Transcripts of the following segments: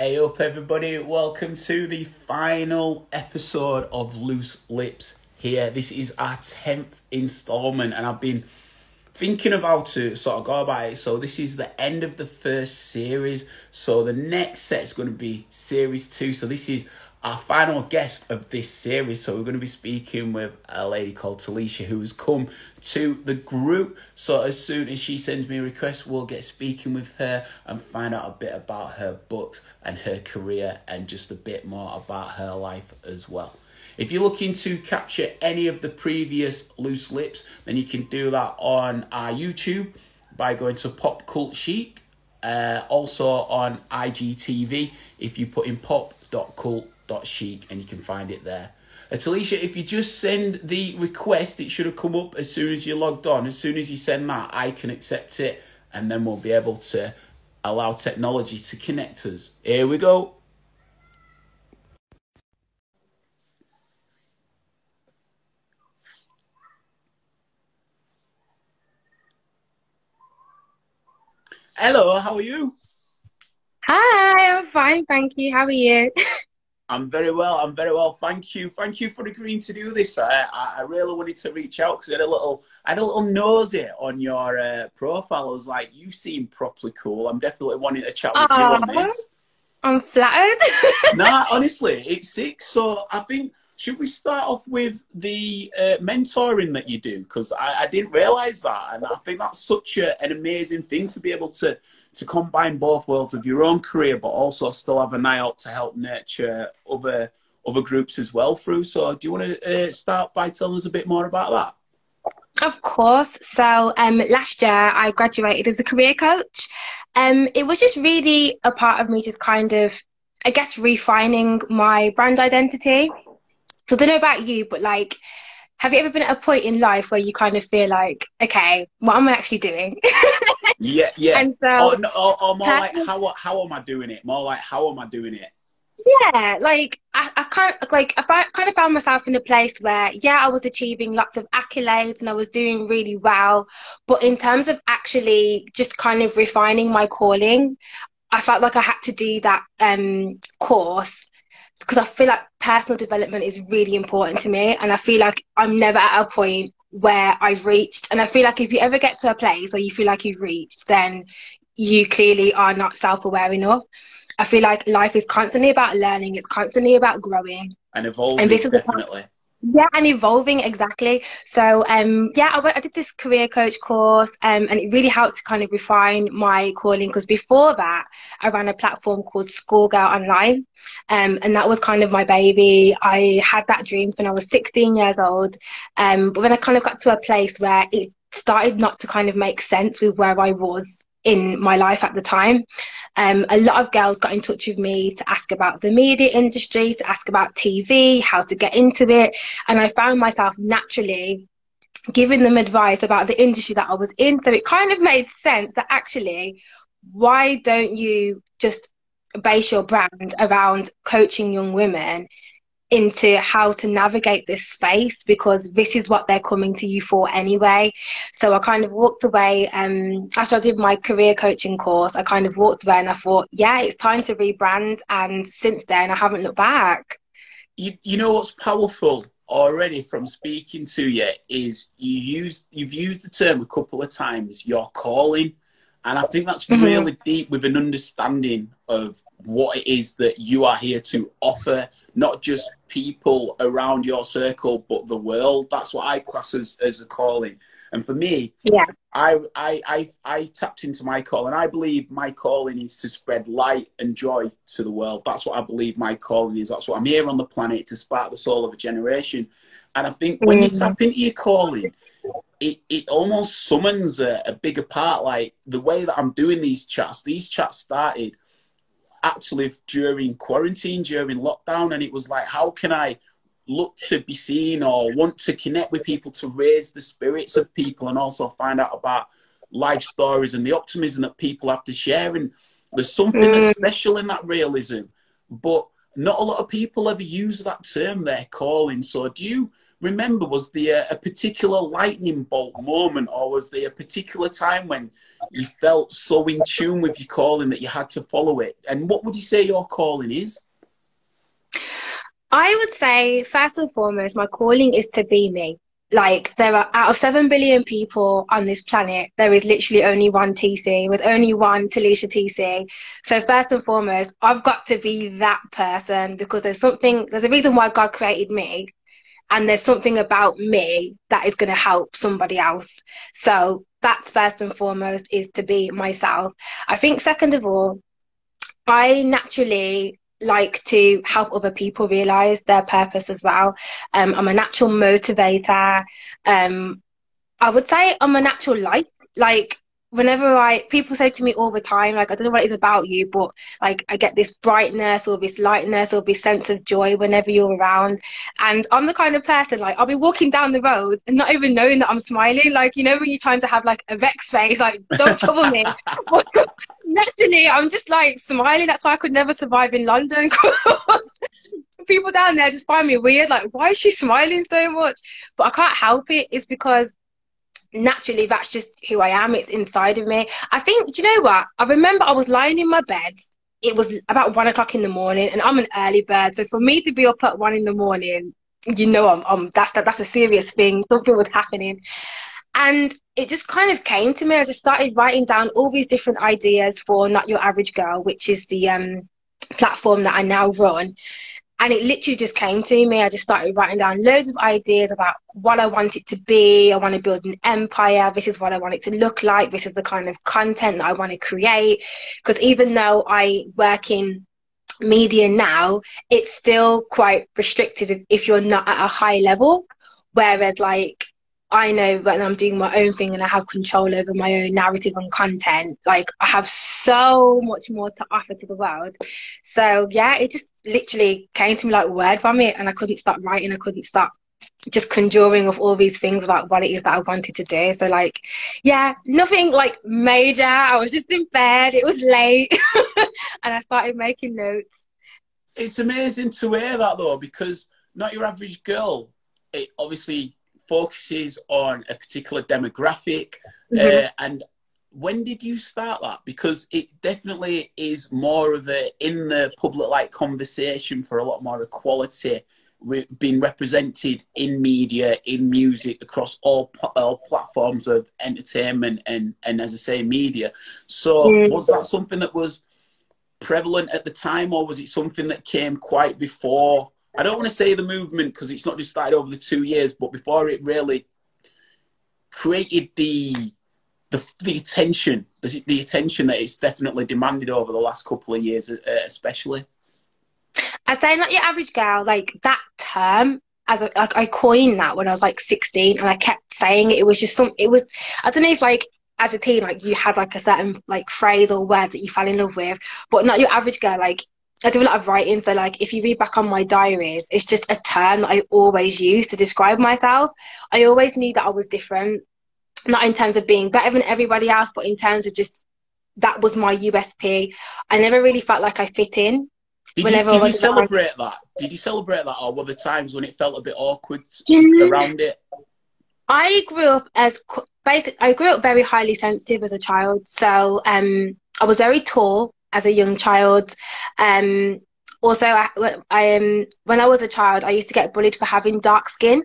Hey up, everybody. Welcome to the final episode of Loose Lips here. This is our 10th installment, and I've been thinking of how to sort of go about it. So, this is the end of the first series. So, the next set is going to be series two. So, this is our final guest of this series. So we're going to be speaking with a lady called Talisha who has come to the group. So as soon as she sends me a request, we'll get speaking with her and find out a bit about her books and her career and just a bit more about her life as well. If you're looking to capture any of the previous loose lips, then you can do that on our YouTube by going to Pop Cult Chic. Uh, also on IGTV if you put in pop.cult chic and you can find it there. Talisha, if you just send the request, it should have come up as soon as you logged on. As soon as you send that, I can accept it and then we'll be able to allow technology to connect us. Here we go. Hello, how are you? Hi, I'm fine, thank you. How are you? I'm very well. I'm very well. Thank you. Thank you for agreeing to do this. I, I really wanted to reach out because I had a little, I had a little nosy on your uh, profile. I was like, you seem properly cool. I'm definitely wanting to chat with you on this. I'm flattered. nah, honestly, it's sick. So I think should we start off with the uh, mentoring that you do? Because I, I, didn't realize that, and I think that's such a, an amazing thing to be able to to combine both worlds of your own career, but also still have an eye out to help nurture other other groups as well through. So, do you want to uh, start by telling us a bit more about that? Of course. So um, last year I graduated as a career coach. Um, it was just really a part of me just kind of, I guess, refining my brand identity. So I don't know about you, but like, have you ever been at a point in life where you kind of feel like, okay, what am I actually doing? Yeah, yeah. And so, or, no, or, or more like how how am I doing it? More like how am I doing it? Yeah, like I, I kind like I kind of found myself in a place where yeah, I was achieving lots of accolades and I was doing really well, but in terms of actually just kind of refining my calling, I felt like I had to do that um, course because I feel like personal development is really important to me, and I feel like I'm never at a point where I've reached. And I feel like if you ever get to a place where you feel like you've reached, then you clearly are not self aware enough. I feel like life is constantly about learning, it's constantly about growing. And evolving, and this is definitely. Yeah, and evolving exactly. So, um, yeah, I, I did this career coach course, um, and it really helped to kind of refine my calling. Because before that, I ran a platform called Schoolgirl Online, um, and that was kind of my baby. I had that dream when I was 16 years old, um, but when I kind of got to a place where it started not to kind of make sense with where I was in my life at the time. Um, a lot of girls got in touch with me to ask about the media industry, to ask about TV, how to get into it. And I found myself naturally giving them advice about the industry that I was in. So it kind of made sense that actually, why don't you just base your brand around coaching young women into how to navigate this space because this is what they're coming to you for anyway. So I kind of walked away um, after I did my career coaching course. I kind of walked away and I thought, yeah, it's time to rebrand. And since then, I haven't looked back. You, you know what's powerful already from speaking to you is you use you've used the term a couple of times your calling and I think that's mm-hmm. really deep with an understanding of what it is that you are here to offer, not just people around your circle, but the world. That's what I class as, as a calling. And for me, yeah, I, I, I, I tapped into my call, and I believe my calling is to spread light and joy to the world. That's what I believe my calling is. That's what I'm here on the planet to spark the soul of a generation. And I think when you mm. tap into your calling, it, it almost summons a, a bigger part. Like the way that I'm doing these chats, these chats started actually during quarantine, during lockdown, and it was like, how can I look to be seen or want to connect with people to raise the spirits of people and also find out about life stories and the optimism that people have to share. And there's something mm. special in that realism, but not a lot of people ever use that term, their calling. So do you remember? Was there uh, a particular lightning bolt moment, or was there a particular time when you felt so in tune with your calling that you had to follow it? And what would you say your calling is? I would say, first and foremost, my calling is to be me. Like, there are out of 7 billion people on this planet, there is literally only one TC. There's only one Talisha TC. So, first and foremost, I've got to be that person because there's something, there's a reason why God created me. And there's something about me that is going to help somebody else. So, that's first and foremost is to be myself. I think, second of all, I naturally like to help other people realize their purpose as well. Um, I'm a natural motivator. Um, I would say I'm a natural light. Like whenever I people say to me all the time, like I don't know what it is about you, but like I get this brightness or this lightness or this sense of joy whenever you're around. And I'm the kind of person like I'll be walking down the road and not even knowing that I'm smiling. Like you know when you're trying to have like a vex face, like don't trouble me. naturally, I'm just like smiling. That's why I could never survive in London. people down there just find me weird. Like why is she smiling so much? But I can't help it. It's because naturally that's just who I am. It's inside of me. I think, do you know what? I remember I was lying in my bed. It was about one o'clock in the morning, and I'm an early bird. So for me to be up at one in the morning, you know, I'm, I'm that's that, that's a serious thing. Something was happening, and it just kind of came to me. I just started writing down all these different ideas for Not Your Average Girl, which is the um, platform that I now run and it literally just came to me. I just started writing down loads of ideas about what I want it to be. I want to build an empire. This is what I want it to look like. This is the kind of content that I want to create. Because even though I work in media now, it's still quite restricted if you're not at a high level. Whereas, like, I know when I'm doing my own thing and I have control over my own narrative and content, like I have so much more to offer to the world. So yeah, it just literally came to me like word from it and I couldn't stop writing, I couldn't stop just conjuring of all these things about what it is that I wanted to do. So like, yeah, nothing like major. I was just in bed. It was late, and I started making notes. It's amazing to hear that though, because not your average girl. It obviously focuses on a particular demographic. Mm-hmm. Uh, and when did you start that? Because it definitely is more of a in the public like conversation for a lot more equality being represented in media, in music, across all all platforms of entertainment and and as I say, media. So mm. was that something that was prevalent at the time, or was it something that came quite before I don't want to say the movement because it's not just started over the two years, but before it really created the the, the attention, the, the attention that it's definitely demanded over the last couple of years, uh, especially. I'd say not your average girl, like that term as a, like I coined that when I was like 16 and I kept saying it. It was just some, it was, I don't know if like as a teen, like you had like a certain like phrase or word that you fell in love with, but not your average girl. Like I do a lot of writing, so like if you read back on my diaries, it's just a term that I always use to describe myself. I always knew that I was different, not in terms of being better than everybody else, but in terms of just that was my USP. I never really felt like I fit in. Did you, did you celebrate that? Did you celebrate that, or were there times when it felt a bit awkward around it? I grew up as basic. I grew up very highly sensitive as a child, so um, I was very tall as a young child. Um, also, I, I um, when I was a child, I used to get bullied for having dark skin.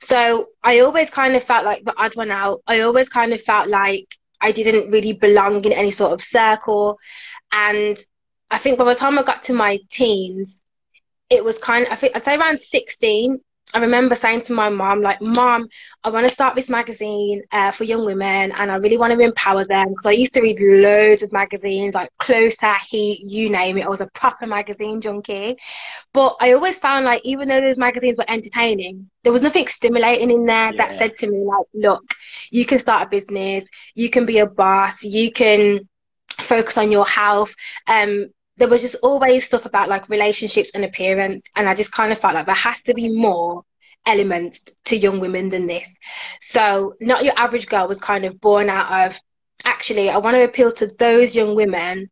So I always kind of felt like the odd one out. I always kind of felt like I didn't really belong in any sort of circle. And I think by the time I got to my teens, it was kind of, I think I'd say around 16, I remember saying to my mom, like, Mom, I want to start this magazine uh, for young women and I really want to empower them because I used to read loads of magazines like Closer, Heat, you name it. I was a proper magazine junkie. But I always found like, even though those magazines were entertaining, there was nothing stimulating in there yeah. that said to me, like, look, you can start a business, you can be a boss, you can focus on your health. Um, there was just always stuff about like relationships and appearance and i just kind of felt like there has to be more elements to young women than this so not your average girl was kind of born out of actually i want to appeal to those young women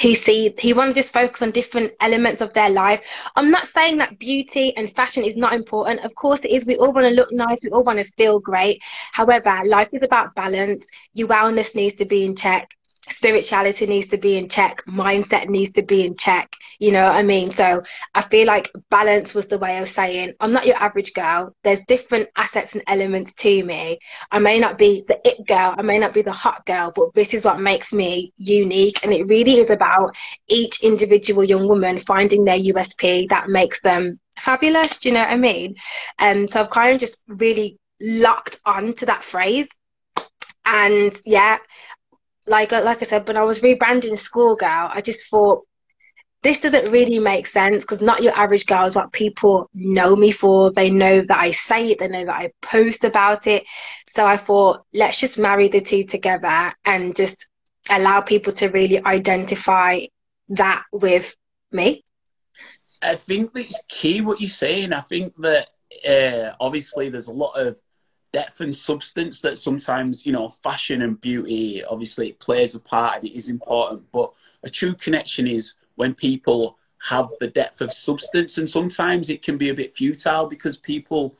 who see who want to just focus on different elements of their life. I'm not saying that beauty and fashion is not important. Of course it is. We all want to look nice, we all want to feel great. However, life is about balance. Your wellness needs to be in check spirituality needs to be in check mindset needs to be in check you know what i mean? So i feel like balance was the way of saying i'm not your average girl. There's different assets and elements to me. I may not be the it girl i may not be the hot girl but this is what makes me unique. And it really is about each individual young woman finding their usp that makes them fabulous do you know what i mean? And um, so i've kind of just really locked on to that phrase. And yeah like uh, like I said, when I was rebranding Schoolgirl, I just thought this doesn't really make sense because not your average girl is what people know me for. They know that I say it, they know that I post about it. So I thought, let's just marry the two together and just allow people to really identify that with me. I think it's key what you're saying. I think that uh, obviously there's a lot of depth and substance that sometimes you know fashion and beauty obviously it plays a part and it is important but a true connection is when people have the depth of substance and sometimes it can be a bit futile because people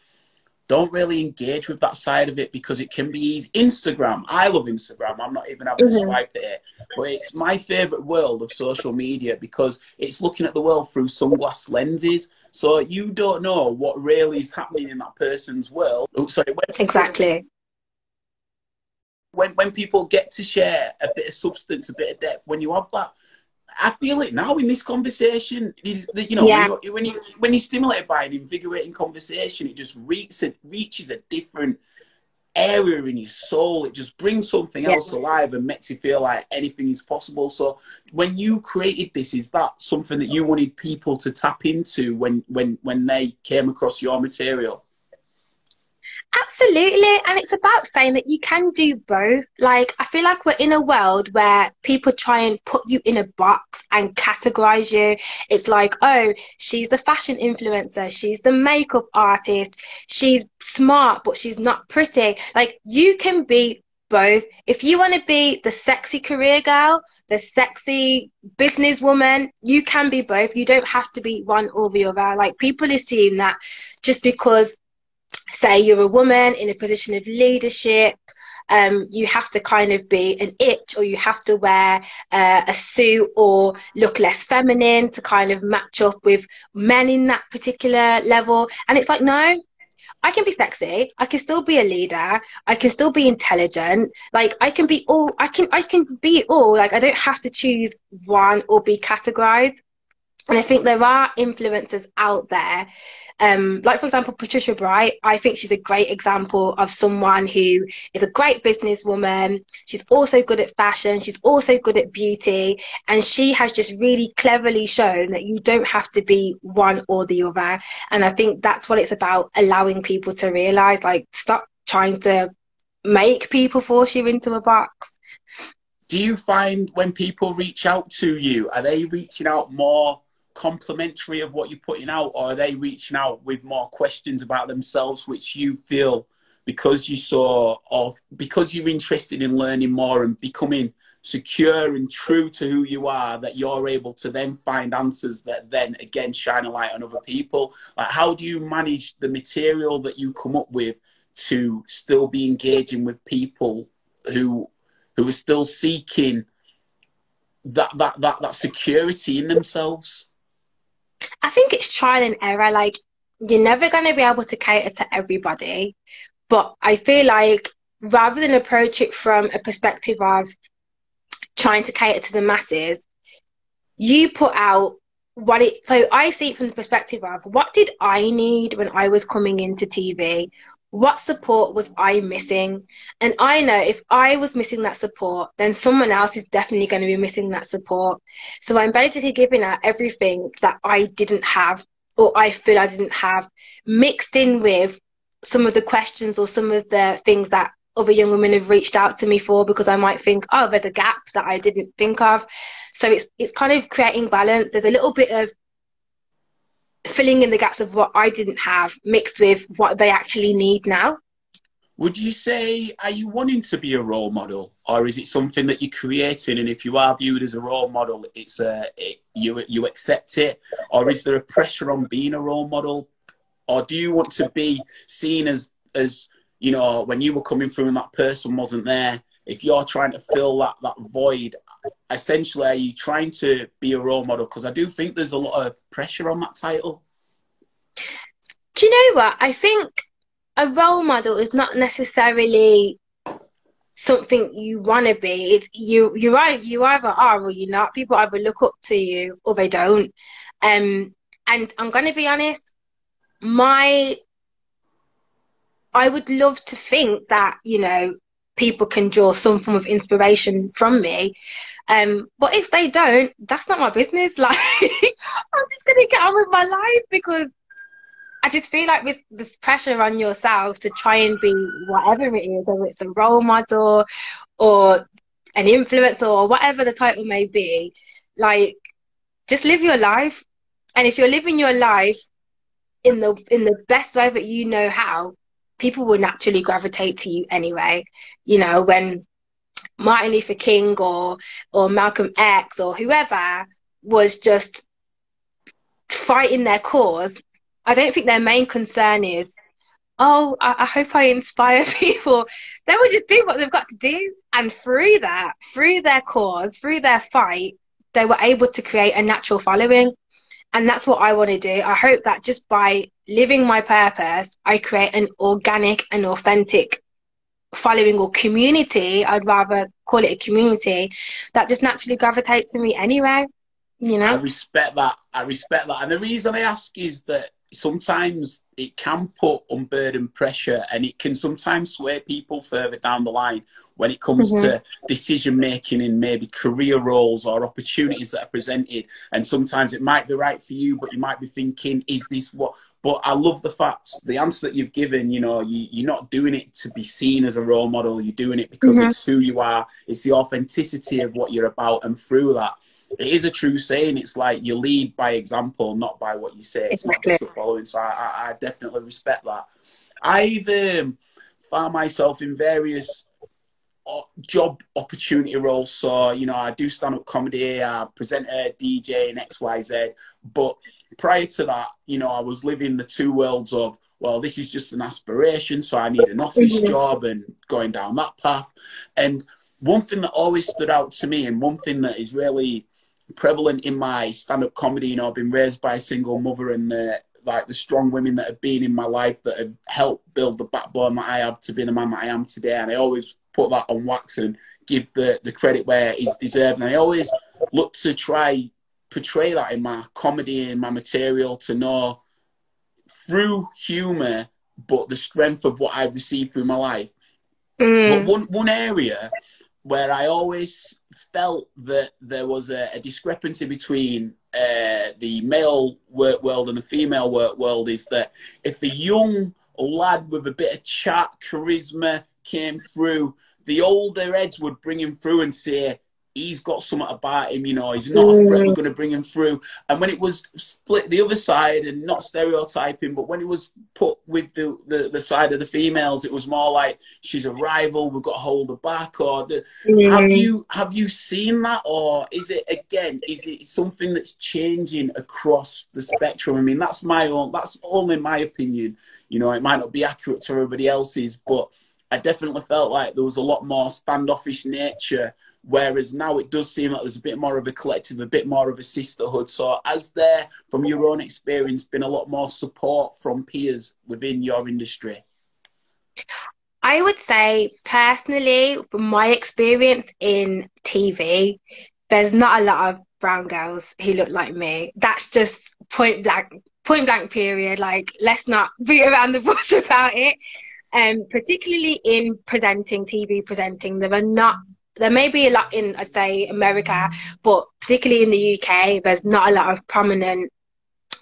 don't really engage with that side of it because it can be easy. Instagram, I love Instagram. I'm not even having mm-hmm. a swipe it, but it's my favorite world of social media because it's looking at the world through sunglass lenses. So you don't know what really is happening in that person's world. Oh, sorry, when, exactly. When when people get to share a bit of substance, a bit of depth, when you have that I feel it now in this conversation. Is you know yeah. when, you, when you when you're stimulated by an invigorating conversation, it just reaches reaches a different area in your soul. It just brings something yeah. else alive and makes you feel like anything is possible. So when you created this, is that something that you wanted people to tap into when when when they came across your material? Absolutely. And it's about saying that you can do both. Like, I feel like we're in a world where people try and put you in a box and categorize you. It's like, oh, she's the fashion influencer. She's the makeup artist. She's smart, but she's not pretty. Like, you can be both. If you want to be the sexy career girl, the sexy businesswoman, you can be both. You don't have to be one or the other. Like people assume that just because say you're a woman in a position of leadership um, you have to kind of be an itch or you have to wear uh, a suit or look less feminine to kind of match up with men in that particular level. And it's like, no, I can be sexy. I can still be a leader. I can still be intelligent. Like I can be all, I can, I can be all. Like I don't have to choose one or be categorized. And I think there are influencers out there um, like for example, Patricia Bright, I think she's a great example of someone who is a great businesswoman. She's also good at fashion. She's also good at beauty, and she has just really cleverly shown that you don't have to be one or the other. And I think that's what it's about: allowing people to realize, like, stop trying to make people force you into a box. Do you find when people reach out to you, are they reaching out more? Complimentary of what you're putting out, or are they reaching out with more questions about themselves, which you feel because you saw of because you're interested in learning more and becoming secure and true to who you are that you're able to then find answers that then again shine a light on other people? Like how do you manage the material that you come up with to still be engaging with people who who are still seeking that that that, that security in themselves I think it's trial and error. Like you're never going to be able to cater to everybody, but I feel like rather than approach it from a perspective of trying to cater to the masses, you put out what it so I see it from the perspective of what did I need when I was coming into TV? What support was I missing? And I know if I was missing that support, then someone else is definitely going to be missing that support. So I'm basically giving out everything that I didn't have or I feel I didn't have mixed in with some of the questions or some of the things that other young women have reached out to me for because I might think, oh, there's a gap that I didn't think of. So it's it's kind of creating balance. There's a little bit of filling in the gaps of what I didn't have mixed with what they actually need now. would you say are you wanting to be a role model or is it something that you're creating? And if you are viewed as a role model it's a it, you you accept it? Or is there a pressure on being a role model? Or do you want to be seen as as you know when you were coming through and that person wasn't there if you're trying to fill that that void essentially are you trying to be a role model because i do think there's a lot of pressure on that title do you know what i think a role model is not necessarily something you want to be. It's you. You are. You either are or you're not. People either look up to you or they don't. Um, and I'm gonna be honest. My, I would love to think that you know people can draw some form of inspiration from me. Um, but if they don't, that's not my business. Like, I'm just gonna get on with my life because I just feel like with this pressure on yourself to try and be whatever it is, whether it's a role model or an influencer or whatever the title may be, like just live your life. And if you're living your life in the in the best way that you know how, people will naturally gravitate to you anyway. You know, when Martin Luther King or or Malcolm X or whoever was just fighting their cause I don't think their main concern is, oh, I, I hope I inspire people. They will just do what they've got to do. And through that, through their cause, through their fight, they were able to create a natural following. And that's what I want to do. I hope that just by living my purpose, I create an organic and authentic following or community. I'd rather call it a community that just naturally gravitates to me anyway. You know? I respect that. I respect that. And the reason I ask is that sometimes it can put unburdened pressure and it can sometimes sway people further down the line when it comes mm-hmm. to decision making in maybe career roles or opportunities that are presented and sometimes it might be right for you but you might be thinking is this what but i love the fact the answer that you've given you know you, you're not doing it to be seen as a role model you're doing it because mm-hmm. it's who you are it's the authenticity of what you're about and through that it is a true saying. It's like you lead by example, not by what you say. It's exactly. not just following. So I, I, definitely respect that. I've um, found myself in various uh, job opportunity roles. So, you know, I do stand up comedy, I present a DJ and XYZ. But prior to that, you know, I was living the two worlds of, well, this is just an aspiration. So I need an office mm-hmm. job and going down that path. And one thing that always stood out to me and one thing that is really prevalent in my stand-up comedy. You know, I've been raised by a single mother, and the like the strong women that have been in my life that have helped build the backbone that I have to be the man that I am today. And I always put that on wax and give the the credit where it's deserved. And I always look to try portray that in my comedy and my material to know through humor, but the strength of what I've received through my life. Mm. But one one area where I always felt that there was a, a discrepancy between uh, the male work world and the female work world is that if a young lad with a bit of chat, charisma came through, the older heads would bring him through and say, he's got something about him, you know, he's not a threat, we're going to bring him through. And when it was split the other side and not stereotyping, but when it was put with the, the, the side of the females, it was more like she's a rival, we've got to hold her back. Or the, mm. have you have you seen that, or is it again? Is it something that's changing across the spectrum? I mean, that's my own. That's only my opinion. You know, it might not be accurate to everybody else's, but I definitely felt like there was a lot more standoffish nature Whereas now it does seem like there's a bit more of a collective, a bit more of a sisterhood. So, has there, from your own experience, been a lot more support from peers within your industry? I would say, personally, from my experience in TV, there's not a lot of brown girls who look like me. That's just point blank, point blank. Period. Like, let's not beat around the bush about it. Um, particularly in presenting, TV presenting, there are not there may be a lot in, I'd say, America, but particularly in the UK, there's not a lot of prominent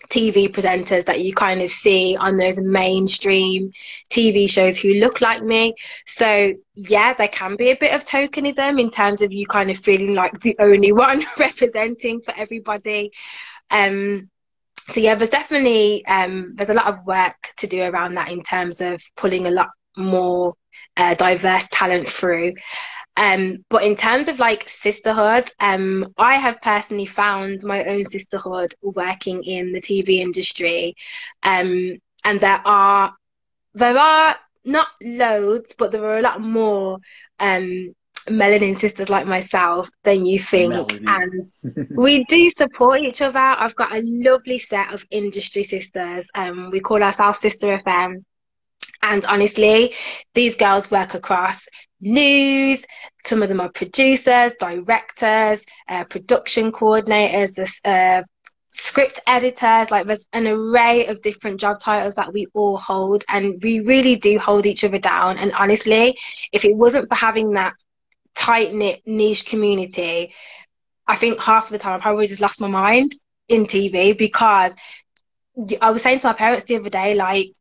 TV presenters that you kind of see on those mainstream TV shows who look like me. So, yeah, there can be a bit of tokenism in terms of you kind of feeling like the only one representing for everybody. Um, so yeah, there's definitely um, there's a lot of work to do around that in terms of pulling a lot more uh, diverse talent through. Um, but in terms of like sisterhood, um, I have personally found my own sisterhood working in the TV industry. Um, and there are, there are not loads, but there are a lot more, um, melanin sisters like myself than you think. And we do support each other. I've got a lovely set of industry sisters. Um, we call ourselves Sister FM. And honestly, these girls work across news. Some of them are producers, directors, uh, production coordinators, uh, script editors. Like there's an array of different job titles that we all hold, and we really do hold each other down. And honestly, if it wasn't for having that tight knit niche community, I think half of the time I probably just lost my mind in TV because I was saying to my parents the other day, like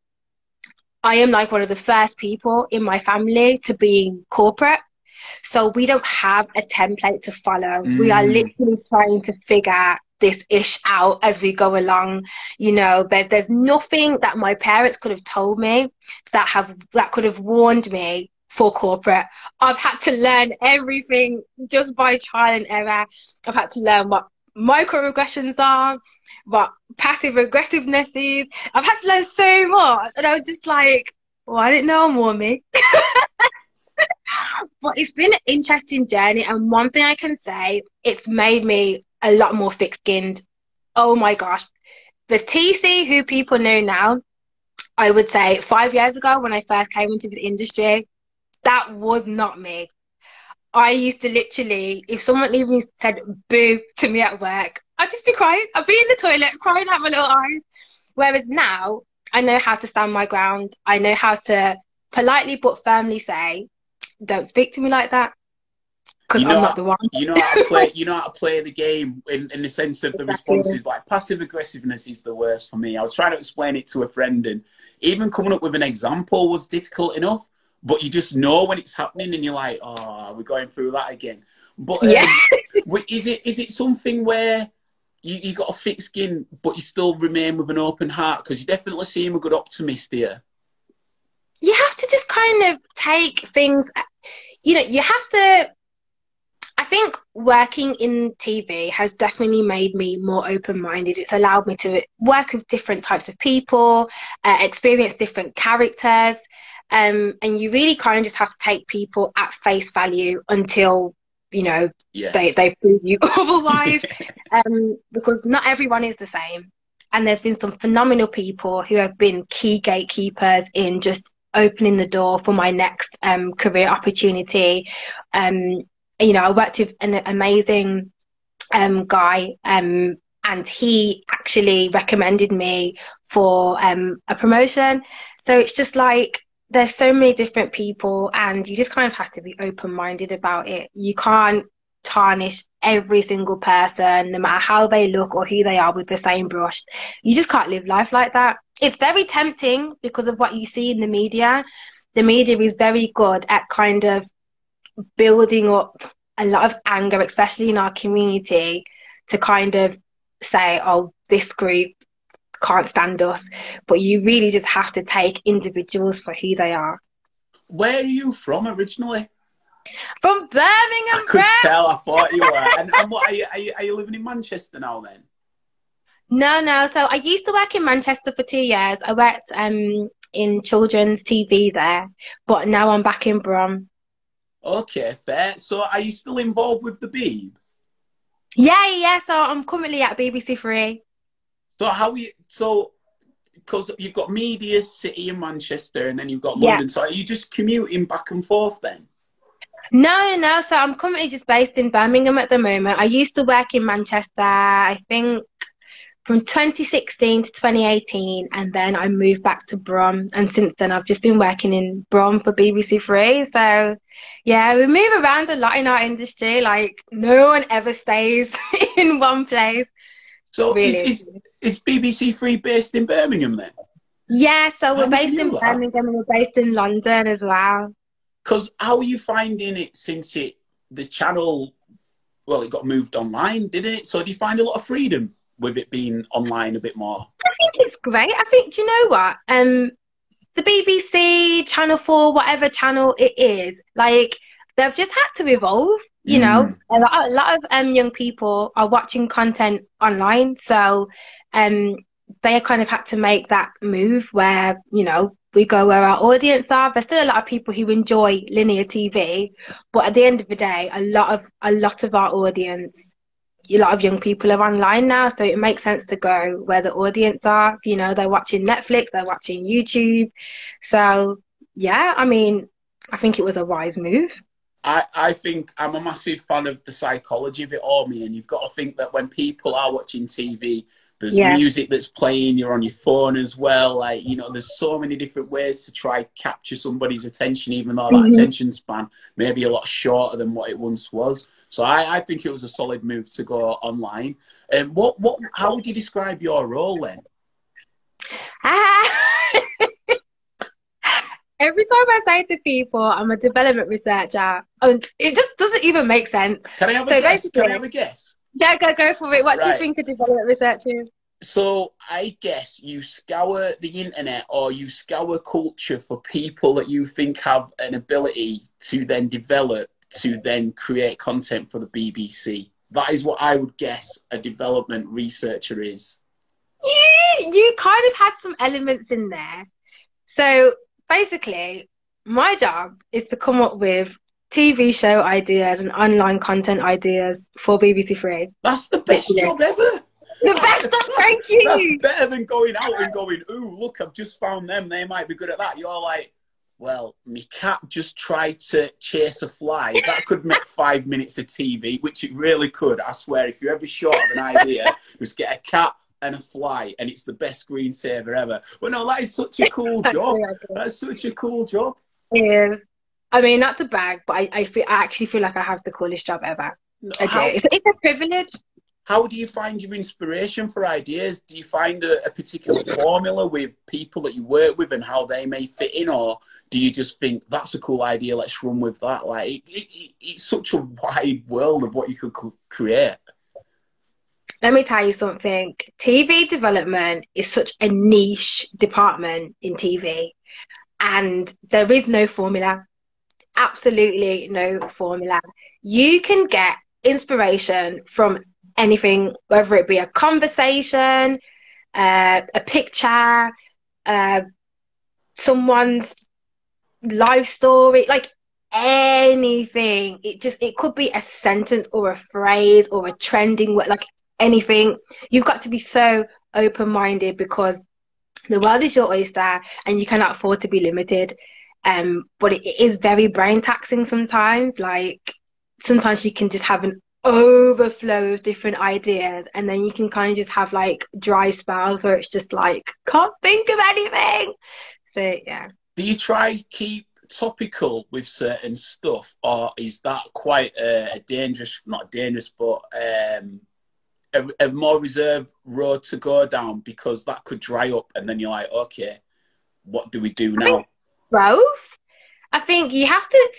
I am like one of the first people in my family to be in corporate. So we don't have a template to follow. Mm. We are mm. literally trying to figure this ish out as we go along. You know, there's there's nothing that my parents could have told me that have that could have warned me for corporate. I've had to learn everything just by trial and error. I've had to learn what microaggressions are, what passive aggressiveness is. I've had to learn so much, and I was just like, well, I didn't know more me. but it's been an interesting journey, and one thing I can say, it's made me a lot more thick-skinned. Oh my gosh, the TC who people know now, I would say five years ago when I first came into this industry, that was not me. I used to literally, if someone even said boo to me at work, I'd just be crying. I'd be in the toilet crying out my little eyes. Whereas now, I know how to stand my ground. I know how to politely but firmly say, don't speak to me like that. Because you know I'm not the one. you know how to play. You know how to play the game in, in the sense of the exactly. responses. Like passive aggressiveness is the worst for me. I was trying to explain it to a friend, and even coming up with an example was difficult enough but you just know when it's happening and you're like, oh, we're going through that again. But um, yeah. is it is it something where you, you got a thick skin, but you still remain with an open heart? Because you definitely seem a good optimist here. You have to just kind of take things, you know, you have to. I think working in TV has definitely made me more open minded. It's allowed me to work with different types of people, uh, experience different characters. Um, and you really kind of just have to take people at face value until you know yeah. they they prove you otherwise. um, because not everyone is the same, and there's been some phenomenal people who have been key gatekeepers in just opening the door for my next um, career opportunity. Um, you know, I worked with an amazing um, guy, um, and he actually recommended me for um, a promotion. So it's just like there's so many different people and you just kind of have to be open minded about it. You can't tarnish every single person, no matter how they look or who they are, with the same brush. You just can't live life like that. It's very tempting because of what you see in the media. The media is very good at kind of building up a lot of anger, especially in our community, to kind of say, oh, this group can't stand us. But you really just have to take individuals for who they are. Where are you from originally? From Birmingham. I could tell. I thought you were. and, and what are you, are you, are you living in Manchester now then? No, no. So I used to work in Manchester for two years. I worked um, in children's TV there, but now I'm back in Brum. Okay, fair. So are you still involved with the Beeb? Yeah, yeah. So I'm currently at BBC Three. So how you so because you've got Media City in Manchester and then you've got London. Yeah. So are you just commuting back and forth then? No, no. So I'm currently just based in Birmingham at the moment. I used to work in Manchester, I think from 2016 to 2018, and then I moved back to Brum. And since then, I've just been working in Brum for BBC Three. So, yeah, we move around a lot in our industry. Like, no one ever stays in one place. So really. is, is, is BBC Three based in Birmingham then? Yeah, so we're based in Birmingham and we're based in London as well. Because how are you finding it since it the channel? Well, it got moved online, didn't it? So do you find a lot of freedom with it being online a bit more? I think it's great. I think do you know what? Um, the BBC, Channel 4, whatever channel it is, like they've just had to evolve. You know, Mm. a lot, a lot of um, young people are watching content online, so um, they kind of had to make that move where you know we go where our audience are. There's still a lot of people who enjoy linear TV, but at the end of the day, a lot of a lot of our audience, a lot of young people are online now, so it makes sense to go where the audience are. You know, they're watching Netflix, they're watching YouTube, so yeah, I mean, I think it was a wise move. I, I think I'm a massive fan of the psychology of it all, me. And you've got to think that when people are watching TV, there's Yeah. music that's playing, you're on your phone as well. Like, you know, there's so many different ways to try capture somebody's attention, even though that Mhm. attention span may be a lot shorter than what it once was. So I, I think it was a solid move to go online. Um, what, what, how would you describe your role then? Ah. Every time I say to people I'm a development researcher, um, it just doesn't even make sense. Can I have a So guess? Can I have a guess? Yeah, go go for it. What do you think a development researcher is? So I guess you scour the internet or you scour culture for people that you think have an ability to then develop to then create content for the BBC. That is what I would guess a development researcher is. You, you kind of had some elements in there. So basically, my job is to come up with TV show ideas and online content ideas for BBC Three. That's the best Yeah. job ever. The best of thank you. That's better than going out and going, ooh, look, I've just found them. They might be good at that. You're like, well, me cat just tried to chase a fly. That could make five minutes of TV, which it really could. I swear, if you're ever short of an idea, just get a cat and a fly, and it's the best screensaver ever. Well, no, that is such a cool job. That's such a cool job. It is. I mean, that's a bag, but I, I feel I actually feel like I have the coolest job ever. I do. How, It's, it's a privilege. how do you find your inspiration for ideas? Do you find a, a particular formula with people that you work with and how they may fit in, or do you just think that's a cool idea? Let's run with that. Like it, it, it's such a wide world of what you could co- create. Let me tell you something. TV development is such a niche department in TV, and there is no formula. Absolutely no formula. You can get inspiration from anything, whether it be a conversation, uh, a picture, uh, someone's life story, like anything. It just it could be a sentence or a phrase or a trending word, like anything. You've got to be so open minded because the world is your oyster and you cannot afford to be limited. Um, but it, it is very brain taxing sometimes. Like sometimes you can just have an overflow of different ideas and then you can kind of just have like dry spells where it's just like can't think of anything. So yeah. Do you try keep topical with certain stuff, or is that quite a, dangerous, not dangerous, but um, a, a more reserved road to go down because that could dry up, and then you're like, okay, what do we do now? growth. I think you have to.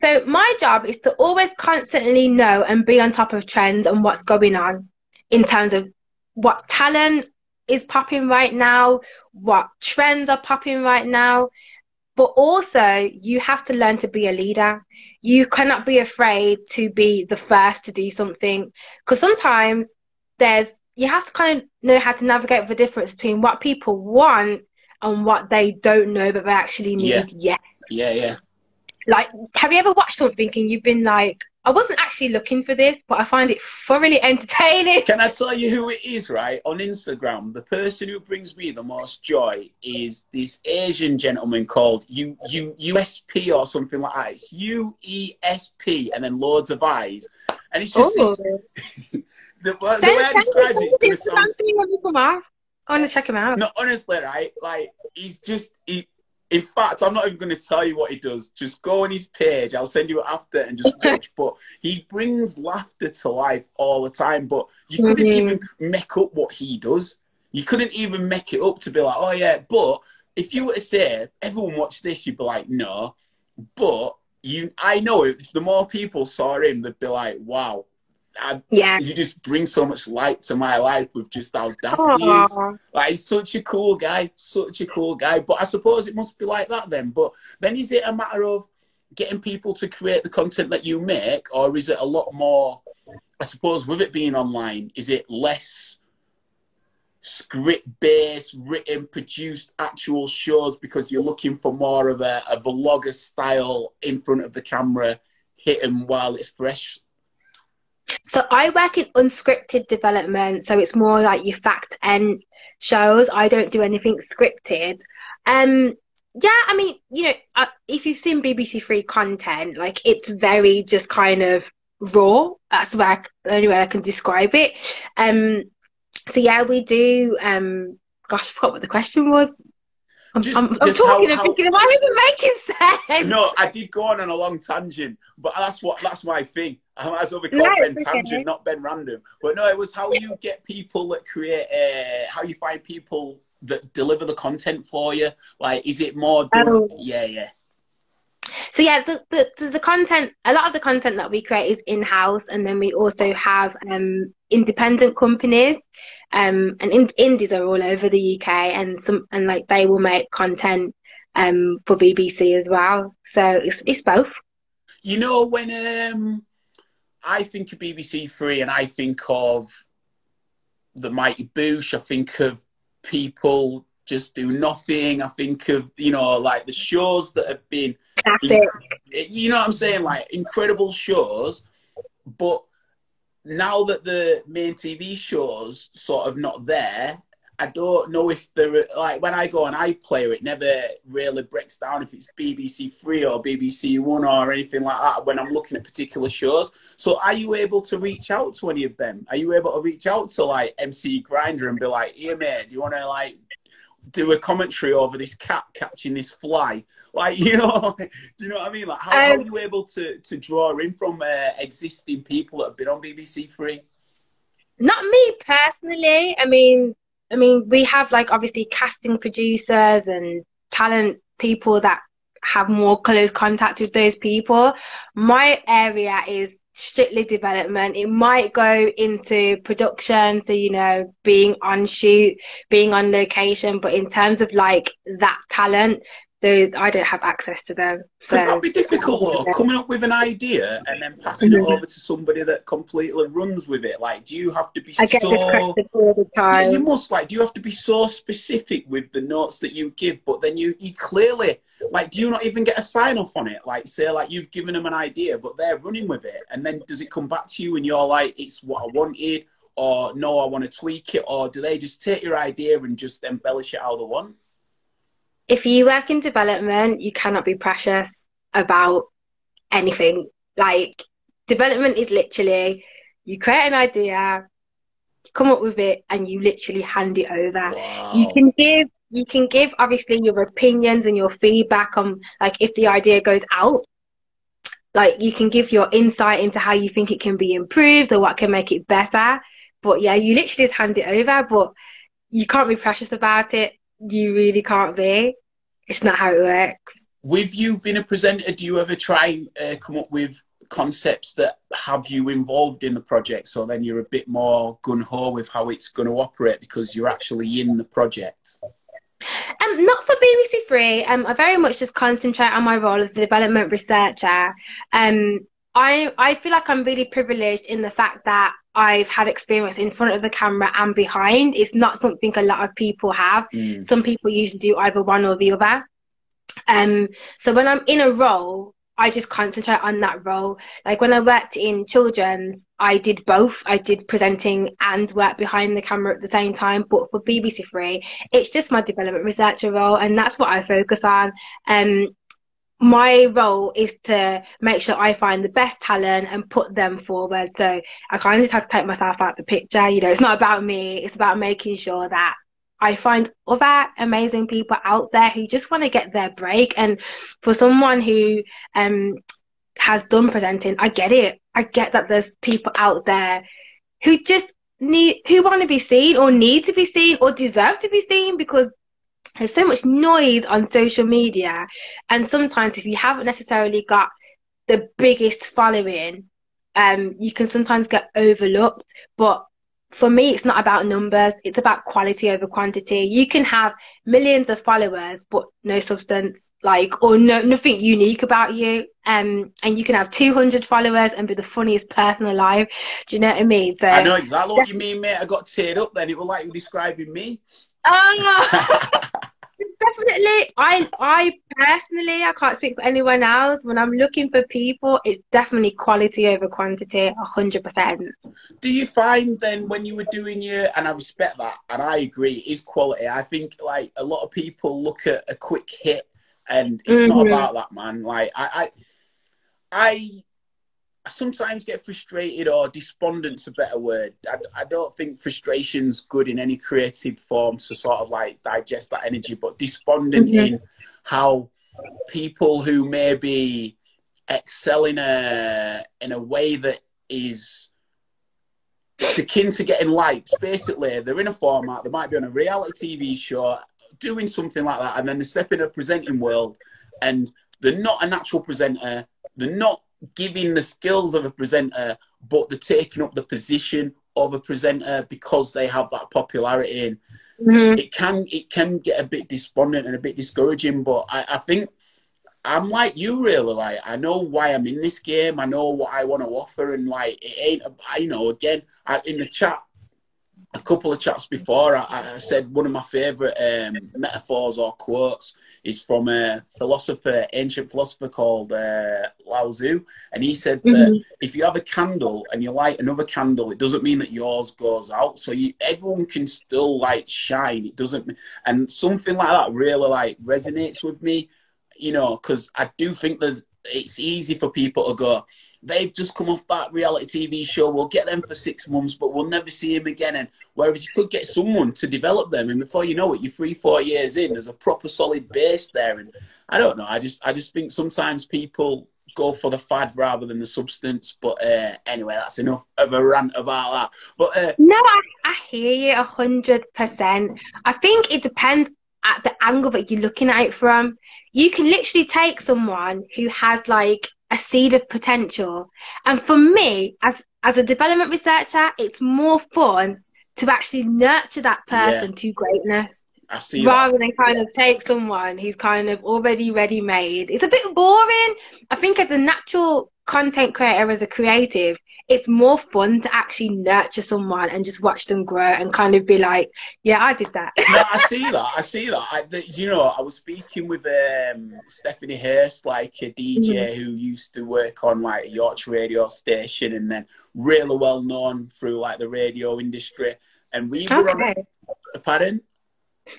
So my job is to always constantly know and be on top of trends and what's going on in terms of what talent is popping right now, what trends are popping right now. But also, you have to learn to be a leader. You cannot be afraid to be the first to do something because sometimes there's you have to kind of know how to navigate the difference between what people want and what they don't know that they actually need Yeah. yet. Yeah, yeah. Like, have you ever watched something and you've been like, I wasn't actually looking for this, but I find it thoroughly entertaining. Can I tell you who it is, right? On Instagram, the person who brings me the most joy is this Asian gentleman called U, U, USP or something like that. It's U E S P and then loads of eyes. And it's just Oh, this, the, the way send, I send described it, me it's going to some sound Instagram thing when you come off. I want to check him out. No, honestly, right? Like he's just he. In fact, I'm not even going to tell you what he does. Just go on his page. I'll send you after and just watch. but he brings laughter to life all the time. But you couldn't Mhm. even make up what he does. You couldn't even make it up to be like, oh yeah. But if you were to say everyone watch this, you'd be like, no. But you, I know if the more people saw him, they'd be like, wow, I, Yeah. you just bring so much light to my life with just how daft he is. Like he's such a cool guy, such a cool guy. But I suppose it must be like that then. But then is it a matter of getting people to create the content that you make, or is it a lot more? I suppose with it being online, is it less script based, written, produced actual shows because you're looking for more of a, a vlogger style in front of the camera, hitting while it's fresh? So I work in unscripted development, so it's more like you fact and shows. I don't do anything scripted. Um, yeah, I mean, you know, uh, if you've seen BBC Three content, like it's very just kind of raw. That's where I, the only way I can describe it. Um, so yeah, we do. Um, gosh, I forgot what the question was. I'm, Just- I'm, I'm just how- talking and how- thinking, am I even making sense? No, I did go on on a long tangent, but that's what that's my thing. I might as well be No, called Ben it's okay. Tangent, not Ben Random. But no, it was how you get people that create, uh, how you find people that deliver the content for you. Like, is it more? Oh. Yeah, yeah. So yeah, the, the the content, a lot of the content that we create is in house, and then we also have um, independent companies, um, and in, indies are all over the UK, and some and like they will make content um, for BBC as well. So it's it's both. You know, when um, I think of BBC Three and I think of the Mighty Boosh, I think of people just do nothing. I think of you know like the shows that have been Classic. you know what I'm saying? Like incredible shows, but now that the main TV shows sort of not there, I don't know if they're like when I go on iPlayer, it never really breaks down if it's BBC Three or BBC One or anything like that when I'm looking at particular shows. So are you able to reach out to any of them? Are you able to reach out to like MC Grindah and be like, "Here, mate, do you want to like do a commentary over this cat catching this fly?" Like, you know, do you know what I mean? Like, how, how are Um, you able to to draw in from uh, existing people that have been on BBC Three? Not me personally. I mean, I mean, we have like obviously casting producers and talent people that have more close contact with those people. My area is strictly development. It might go into production, so you know, being on shoot, being on location, but in terms of like that talent, though I don't have access to them. So Could that be difficult though? Coming up with an idea and then passing it mm-hmm. over to somebody that completely runs with it. Like, do you have to be I get so? all the Yeah, time. you must like. Do you have to be so specific with the notes that you give? But then you, you clearly like. Do you not even get a sign off on it? Like, say, like you've given them an idea, but they're running with it, and then does it come back to you and you're like, it's what I wanted, or no, I want to tweak it, or do they just take your idea and just embellish it how they want? If you work in development, you cannot be precious about anything. Like development is literally you create an idea, you come up with it, and you literally hand it over. Wow. You can give you can give obviously your opinions and your feedback on like if the idea goes out. Like you can give your insight into how you think it can be improved or what can make it better. But yeah, you literally just hand it over, but you can't be precious about it. You really can't be. It's not how it works. with you being a presenter, do you ever try uh, come up with concepts that have you involved in the project? So then you're a bit more gun ho with how it's going to operate because you're actually in the project. Um, not for BBC Three. Um, I very much just concentrate on my role as a development researcher. Um, I I feel like I'm really privileged in the fact that I've had experience in front of the camera and behind. It's not something a lot of people have. Mm. Some people usually do either one or the other. Um, so when I'm in a role, I just concentrate on that role. Like when I worked in children's, I did both. I did presenting and work behind the camera at the same time. But for BBC Three, it's just my development researcher role, and that's what I focus on. Um, my role is to make sure I find the best talent and put them forward. So I kind of just have to take myself out of the picture. You know, it's not about me. It's about making sure that I find other amazing people out there who just want to get their break. And for someone who um, has done presenting, I get it. I get that there's people out there who just need, who want to be seen or need to be seen or deserve to be seen because there's so much noise on social media. And sometimes if you haven't necessarily got the biggest following, um, you can sometimes get overlooked. But for me, it's not about numbers. It's about quality over quantity. You can have millions of followers, but no substance, like, or no, nothing unique about you. Um, and you can have 200 followers and be the funniest person alive. Do you know what I mean? So I know exactly what you mean, mate. I got teared up then. It was like you describing me. Oh, definitely. I, I personally, I can't speak for anyone else. When I'm looking for people, it's definitely quality over quantity, hundred percent. Do you find then when you were doing your, and I respect that, and I agree, it is quality. I think like a lot of people look at a quick hit, and it's mm-hmm. not about that, man. Like I, I, I I sometimes get frustrated or despondent's a better word. I, I, don't think frustration's good in any creative form to sort of like digest that energy, but despondent mm-hmm. in how people who maybe excel in a in a way that is akin to getting likes. Basically, they're in a format. They might be on a reality TV show, doing something like that, and then they step in a presenting world, and they're not a natural presenter. They're not giving the skills of a presenter, but they're taking up the position of a presenter because they have that popularity. And mm-hmm. it can it can get a bit despondent and a bit discouraging. But I, I think I'm like you, really. Like I know why I'm in this game. I know what I want to offer, and like it ain't. I you know again I, in the chat a couple of chats before, I, I said one of my favourite um, metaphors or quotes is from a philosopher, ancient philosopher called uh, Lao Tzu, and he said that mm-hmm. if you have a candle and you light another candle, it doesn't mean that yours goes out. So you, everyone can still like shine. It doesn't, and something like that really like resonates with me, you know, because I do think that it's easy for people to go they've just come off that reality TV show. We'll get them for six months, but we'll never see them again. And whereas you could get someone to develop them, and before you know it, you're three, four years in. There's a proper solid base there, and I don't know. I just, I just think sometimes people go for the fad rather than the substance. But uh, anyway, that's enough of a rant about that. But uh, no, I, I hear you a hundred percent. I think it depends at the angle that you're looking at it from. You can literally take someone who has like a seed of potential. And for me, as as a development researcher, it's more fun to actually nurture that person yeah. to greatness. I see rather that. than kind of take someone who's kind of already ready made. It's a bit boring. I think as a natural content creator, as a creative, it's more fun to actually nurture someone and just watch them grow and kind of be like, yeah, I did that. no, I see that. I see that. I, the, you know, I was speaking with um, Stephanie Hirst, like a DJ mm-hmm. who used to work on like a Yorkshire radio station and then really well known through like the radio industry. And we were okay. on. Pardon?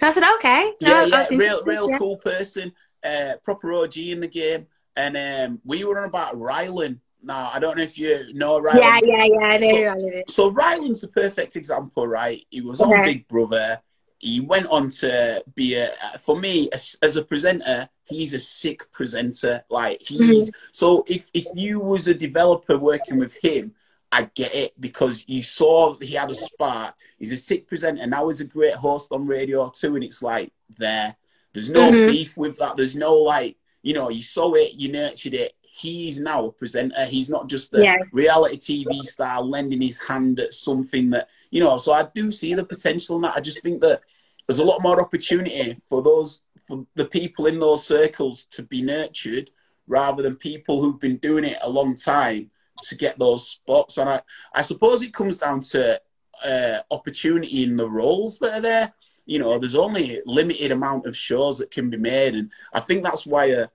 I said okay. No, yeah, yeah, real, real yeah. cool person, uh, proper OG in the game, and um, we were on about Rylan, now, I don't know if you know Rylan. Yeah, yeah, yeah, I know so, so Rylan's the perfect example, right? He was on Big Brother. He went on to be a, for me, as, as a presenter, he's a sick presenter. Like he's, mm-hmm. so if, if you was a developer working with him, I get it because you saw he had a spark. He's a sick presenter. Now he's a great host on radio too. And it's like there, there's no mm-hmm. beef with that. There's no like, you know, you saw it, you nurtured it he's now a presenter. He's not just a yeah. reality TV star lending his hand at something that, you know, so I do see the potential in that. I just think that there's a lot more opportunity for those, for the people in those circles to be nurtured rather than people who've been doing it a long time to get those spots. And I, I suppose it comes down to uh, opportunity in the roles that are there. You know, there's only a limited amount of shows that can be made. And I think that's why a,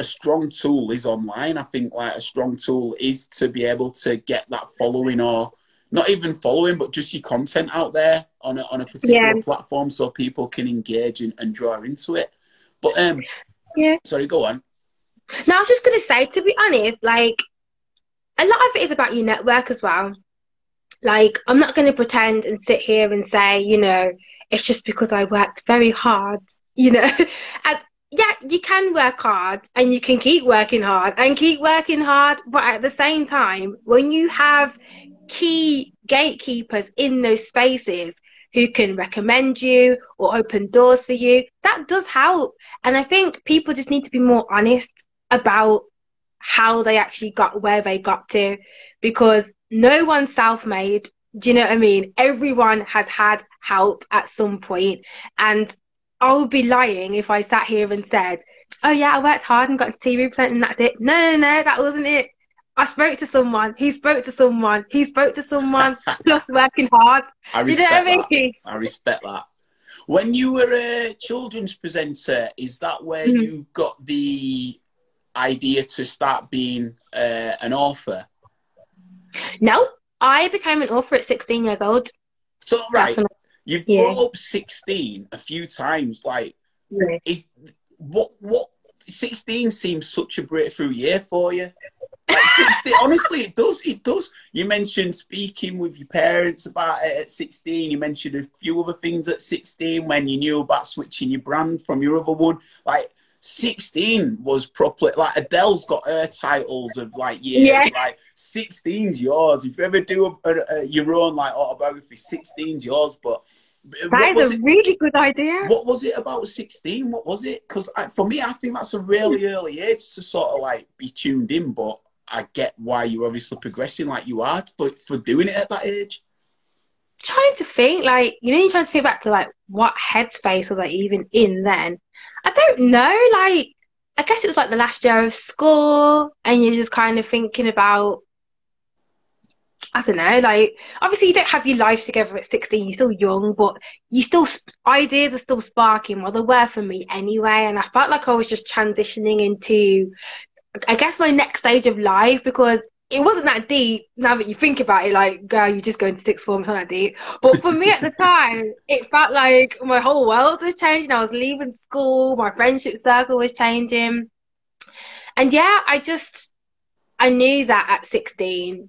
a strong tool is online. I think like a strong tool is to be able to get that following or not even following, but just your content out there on a, on a particular yeah. platform so people can engage and, and draw into it. But um, yeah. Sorry, go on. No, I was just gonna say, to be honest, like a lot of it is about your network as well. Like, I'm not gonna pretend and sit here and say, you know, it's just because I worked very hard, you know. and yeah, you can work hard and you can keep working hard and keep working hard, but at the same time, when you have key gatekeepers in those spaces who can recommend you or open doors for you, that does help. And I think people just need to be more honest about how they actually got where they got to because no one's self-made. Do you know what I mean? Everyone has had help at some point, and I would be lying if I sat here and said, "Oh yeah, I worked hard and got to TV percent and that's it." No, no, no, that wasn't it. I spoke to someone, he spoke to someone, he spoke to someone, plus working hard. I Do you know respect what I mean? that. I respect that. When you were a children's presenter, is that where Mhm. you got the idea to start being uh, an author? No, I became an author at 16 years old. So right, you've yeah. brought up sixteen a few times. Like, I, is what what sixteen seems such a breakthrough year for you? Like 16, honestly, it does. It does. You mentioned speaking with your parents about it at 16. You mentioned a few other things at 16 when you knew about switching your brand from your other one. Like 16 was properly like Adele's got her titles of like years. Yeah. Like 16's yours. If you ever do a, a, a, your own like autobiography, 16's yours. But that is a it- really good idea. what was it about 16? What was it? Because for me, I think that's a really early age to sort of like be tuned in, but I get why you're obviously progressing like you are for, for doing it at that age. trying to think, like, you know, you're trying to think back to like what headspace was I even in then. I don't know, like, I guess it was like the last year of school, and you're just kind of thinking about, I don't know, like, obviously you don't have your life together at 16, you're still young, but you still, ideas are still sparking, well, they were for me anyway, and I felt like I was just transitioning into, I guess, my next stage of life because it wasn't that deep now that you think about it like girl you just going to sixth form it's not that deep. But for me at the time it felt like my whole world was changing. I was leaving school my friendship circle was changing. And yeah i just i knew that at 16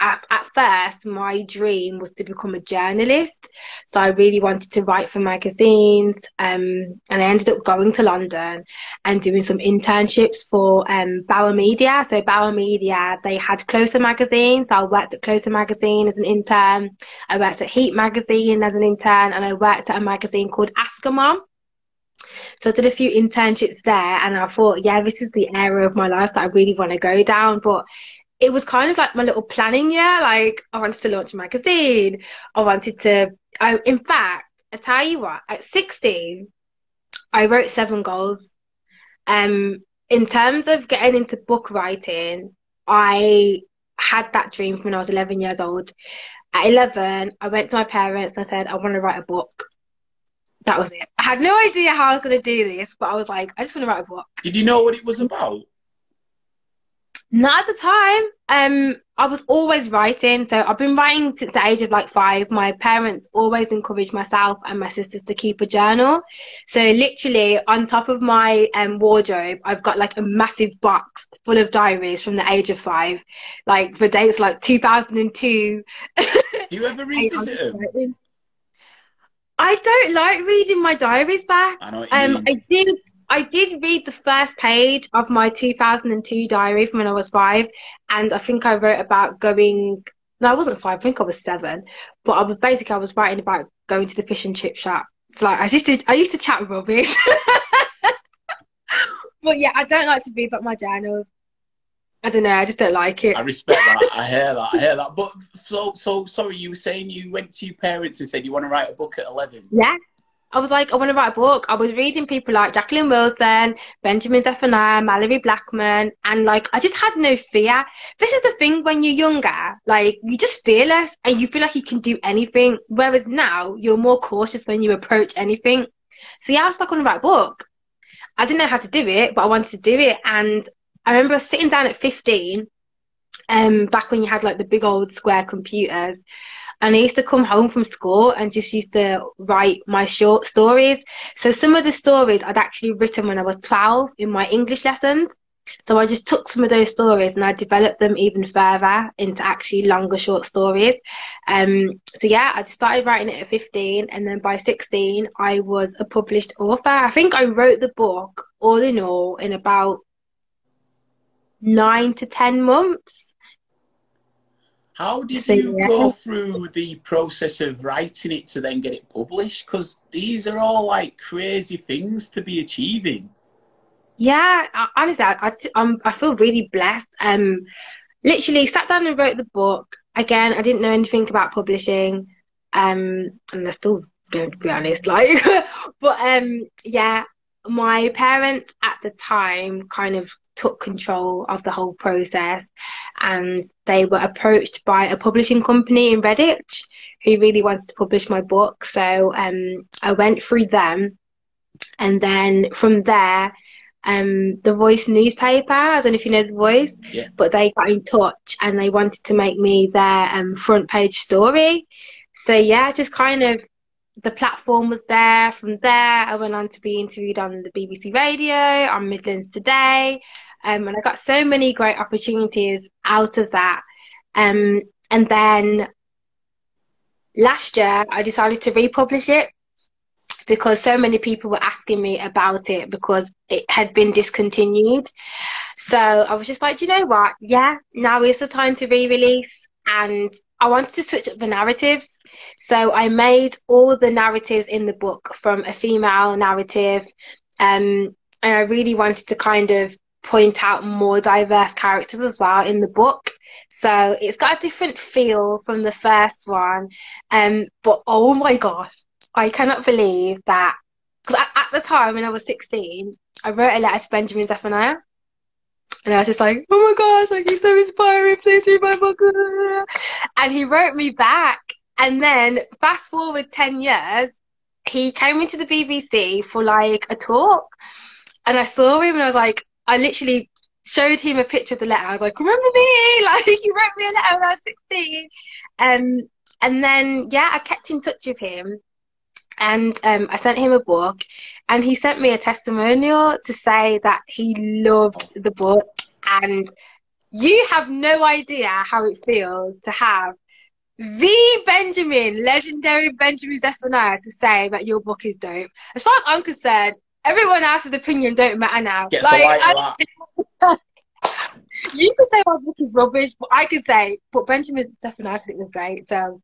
at, at first my dream was to become a journalist so i really wanted to write for magazines um, and i ended up going to london and doing some internships for um, Bauer Media. So Bauer Media, they had Closer Magazine. So I worked at Closer Magazine as an intern. I worked at Heat Magazine as an intern, and I worked at a magazine called Ask a Mom. So I did a few internships there, and I thought, yeah, this is the area of my life that I really want to go down. But it was kind of like my little planning year. Like I wanted to launch a magazine. I wanted to. I, in fact, I tell you what, at 16, I wrote seven goals. Um, in terms of getting into book writing, I had that dream from when I was 11 years old. At 11, I went to my parents and I said, I want to write a book. That was it. I had no idea how I was going to do this, but I was like, I just want to write a book. Did you know what it was about? Not at the time. Um, I was always writing, so I've been writing since the age of like five. My parents always encouraged myself and my sisters to keep a journal. So literally on top of my um wardrobe, I've got like a massive box full of diaries from the age of five, like for dates like 2002. Do you ever revisit them? I don't like reading my diaries back. I know Um. I did. I did read the first page of my 2002 diary from when I was five, and I think I wrote about going. No, I wasn't five. I think I was seven. But I was basically I was writing about going to the fish and chip shop. It's like I used to. I used to chat rubbish. but yeah, I don't like to read about my journals. I don't know. I just don't like it. I respect that. I hear that. I hear that. But so, so sorry. You were saying you went to your parents and said you want to write a book at eleven. Yeah. I was like, I want to write a book. I was reading people like Jacqueline Wilson, Benjamin Zephaniah, Malorie Blackman, and like, I just had no fear. This is the thing when you're younger, like, you're just fearless and you feel like you can do anything. Whereas now, you're more cautious when you approach anything. So yeah, I was like, I want to write a book. I didn't know how to do it, but I wanted to do it. And I remember sitting down at 15, um, back when you had like the big old square computers. And I used to come home from school and just used to write my short stories. So some of the stories I'd actually written when I was 12 in my English lessons. So I just took some of those stories and I developed them even further into actually longer short stories. Um, so yeah, I just started writing it at 15 and then by 16 I was a published author. I think I wrote the book all in all in about nine to 10 months. How did So, you yeah. go through the process of writing it to then get it published? Because these are all like crazy things to be achieving. Yeah, honestly, I, I, I'm, I feel really blessed. Um, literally sat down and wrote the book. Again, I didn't know anything about publishing. Um, and I still don't, to be honest. Like, but um, yeah, my parents at the time kind of took control of the whole process and they were approached by a publishing company in Redditch who really wanted to publish my book. So um, I went through them and then from there um, the Voice newspaper. I don't know if you know the Voice, yeah. but they got in touch and they wanted to make me their um, front page story. So yeah, just kind of the platform was there. From there, I went on to be interviewed on the BBC Radio, on Midlands Today, um, and I got so many great opportunities out of that. Um, and then last year, I decided to republish it because so many people were asking me about it because it had been discontinued. So I was just like, you know what? Yeah, now is the time to re-release. And I wanted to switch up the narratives. So I made all the narratives in the book from a female narrative. Um, and I really wanted to kind of point out more diverse characters as well in the book. So it's got a different feel from the first one. Um, but oh my gosh, I cannot believe that because at, at, the time when I was 16, I wrote a letter to Benjamin Zephaniah. And I was just like, oh my gosh, like he's so inspiring, please read my book. And he wrote me back. And then fast forward 10 years, he came into the BBC for like a talk. And I saw him and I was like, I literally showed him a picture of the letter. I was like, remember me? Like, you wrote me a letter when I was 16. Um, and then, yeah, I kept in touch with him and um, I sent him a book, and he sent me a testimonial to say that he loved the book. And you have no idea how it feels to have the Benjamin, legendary Benjamin Zephaniah, to say that your book is dope. As far as I'm concerned, everyone else's opinion don't matter now. Get like, I, you could say my book is rubbish, but I could say, but Benjamin Zephaniah said it was great. So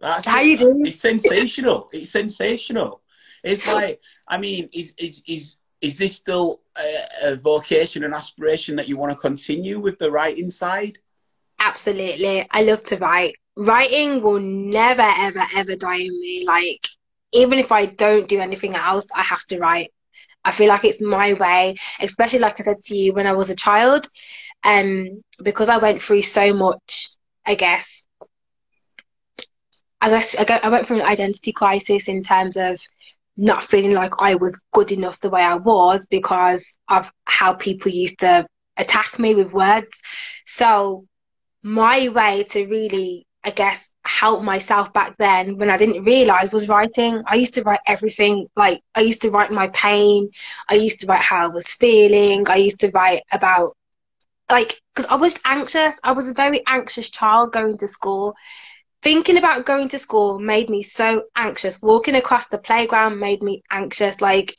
that's How it. you doing? It's sensational. it's sensational. It's like, I mean, is is is is this still a, a vocation and aspiration that you want to continue with the writing side? Absolutely. I love to write. Writing will never, ever, ever die in me. Like, even if I don't do anything else, I have to write. I feel like it's my way, especially like I said to you when I was a child, um, because I went through so much, I guess, I guess I went through an identity crisis in terms of not feeling like I was good enough the way I was because of how people used to attack me with words. So my way to really, I guess, help myself back then when I didn't realize was writing. I used to write everything. Like I used to write my pain. I used to write how I was feeling. I used to write about like, cause I was anxious. I was a very anxious child going to school thinking about going to school made me so anxious. Walking across the playground made me anxious. Like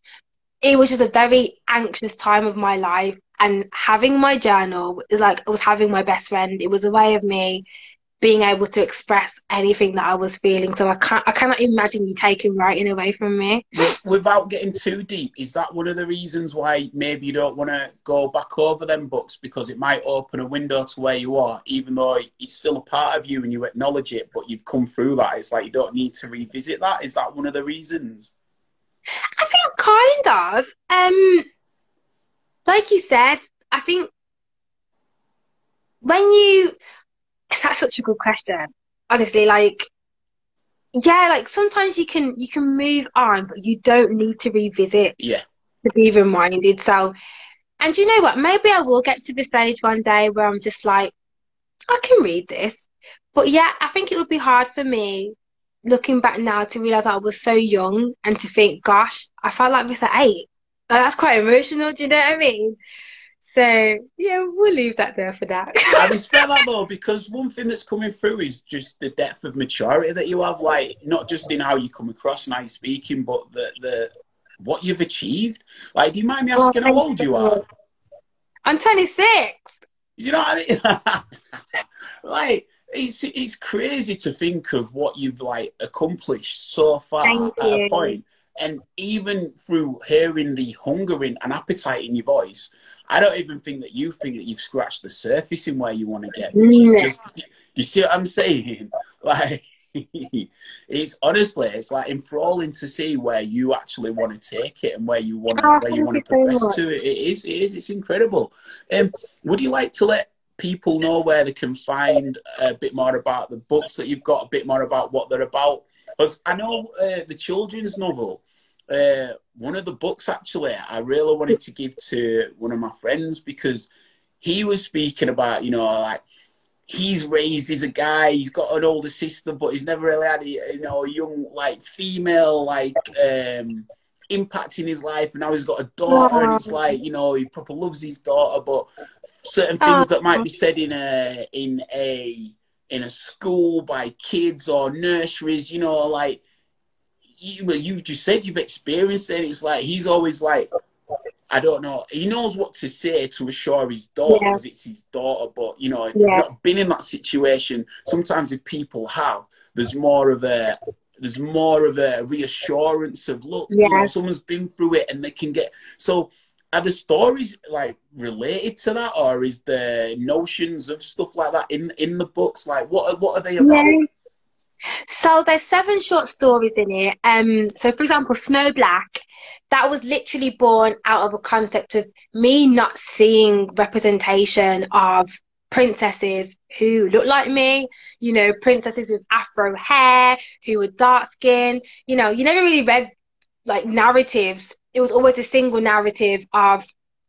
it was just a very anxious time of my life. And having my journal, like it was having my best friend. It was a way of me being able to express anything that I was feeling. So I can't, I cannot imagine you taking writing away from me. Without getting too deep, is that one of the reasons why maybe you don't want to go back over them books because it might open a window to where you are, even though it's still a part of you and you acknowledge it, but you've come through that. It's like you don't need to revisit that. Is that one of the reasons? I think kind of. Um, like you said, I think when you that's such a good question. Honestly, like yeah, like sometimes you can you can move on, but you don't need to revisit. Yeah. To be reminded. So and you know what? Maybe I will get to the stage one day where I'm just like, I can read this. But yeah, I think it would be hard for me looking back now to realize I was so young and to think, gosh, I felt like this at eight. Like, that's quite emotional. Do you know what I mean? So yeah, we'll leave that there for that. I respect that though, because one thing that's coming through is just the depth of maturity that you have, like not just in how you come across and how you're speaking, but the the what you've achieved. Like, do you mind me oh, asking how old you are? I'm 26. You know what I mean? like, it's it's crazy to think of what you've like accomplished so far Thank at you. a point. And even through hearing the hunger in, and appetite in your voice, I don't even think that you think that you've scratched the surface in where you want to get. Is just, do you see what I'm saying? Like, it's honestly, it's like enthralling to see where you actually want to take it and where you want to, Oh, where you want to so progress to. It is, it is, it's incredible. Um, would you like to let people know where they can find a bit more about the books that you've got, a bit more about what they're about? Because I know uh, the children's novel. Uh, one of the books actually I really wanted to give to one of my friends because he was speaking about you know like he's raised as a guy he's got an older sister but he's never really had a you know a young like female like um impact in his life. And now he's got a daughter and it's like you know he proper loves his daughter. But certain things that might be said in a in a in a school by kids or nurseries you know like you, well, you've just said you've experienced it. It's like he's always like, I don't know. He knows what to say to assure his daughter Yeah. it's his daughter. But you know, if Yeah. you've not been in that situation, sometimes if people have, there's more of a there's more of a reassurance of look, you know, someone's been through it and they can get so. Are the stories like related to that, or is the notions of stuff like that in in the books? Like, what what are they about? So there's seven short stories in it. Um, so for example, Snow Black, that was literally born out of a concept of me not seeing representation of princesses who look like me, you know, princesses with afro hair, who were dark skinned. You know, you never really read like narratives. It was always a single narrative of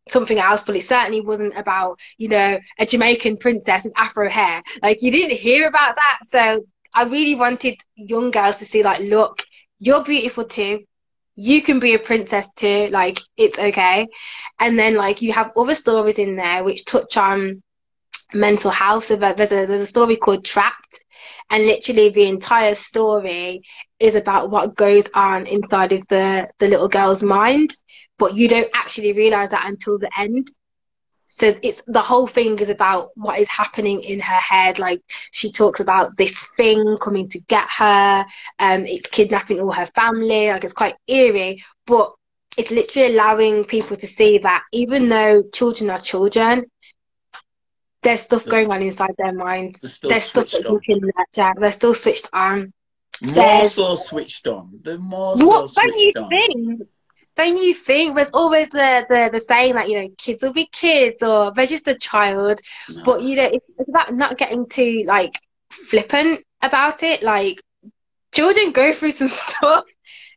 something else, but it certainly wasn't about, you know, a Jamaican princess with afro hair. Like you didn't hear about that. So I really wanted young girls to see, like, look, you're beautiful too. You can be a princess too. Like, it's okay. And then, like, you have other stories in there which touch on mental health. So there's a, there's a story called Trapped. And literally the entire story is about what goes on inside of the, the little girl's mind. But you don't actually realize that until the end. So it's the whole thing is about what is happening in her head. Like she talks about this thing coming to get her, um, it's kidnapping all her family. Like it's quite eerie, but it's literally allowing people to see that even though children are children, there's stuff There's- going on inside their minds. They're still There's stuff switched that you on. can nurture. They're still switched on. More There's- so switched on. They're more What so don't you switched on. think? Don't you think? There's always the, the, the saying that, you know, kids will be kids or they're just a child. No. But you know, it's, it's about not getting too like flippant about it. Like children go through some stuff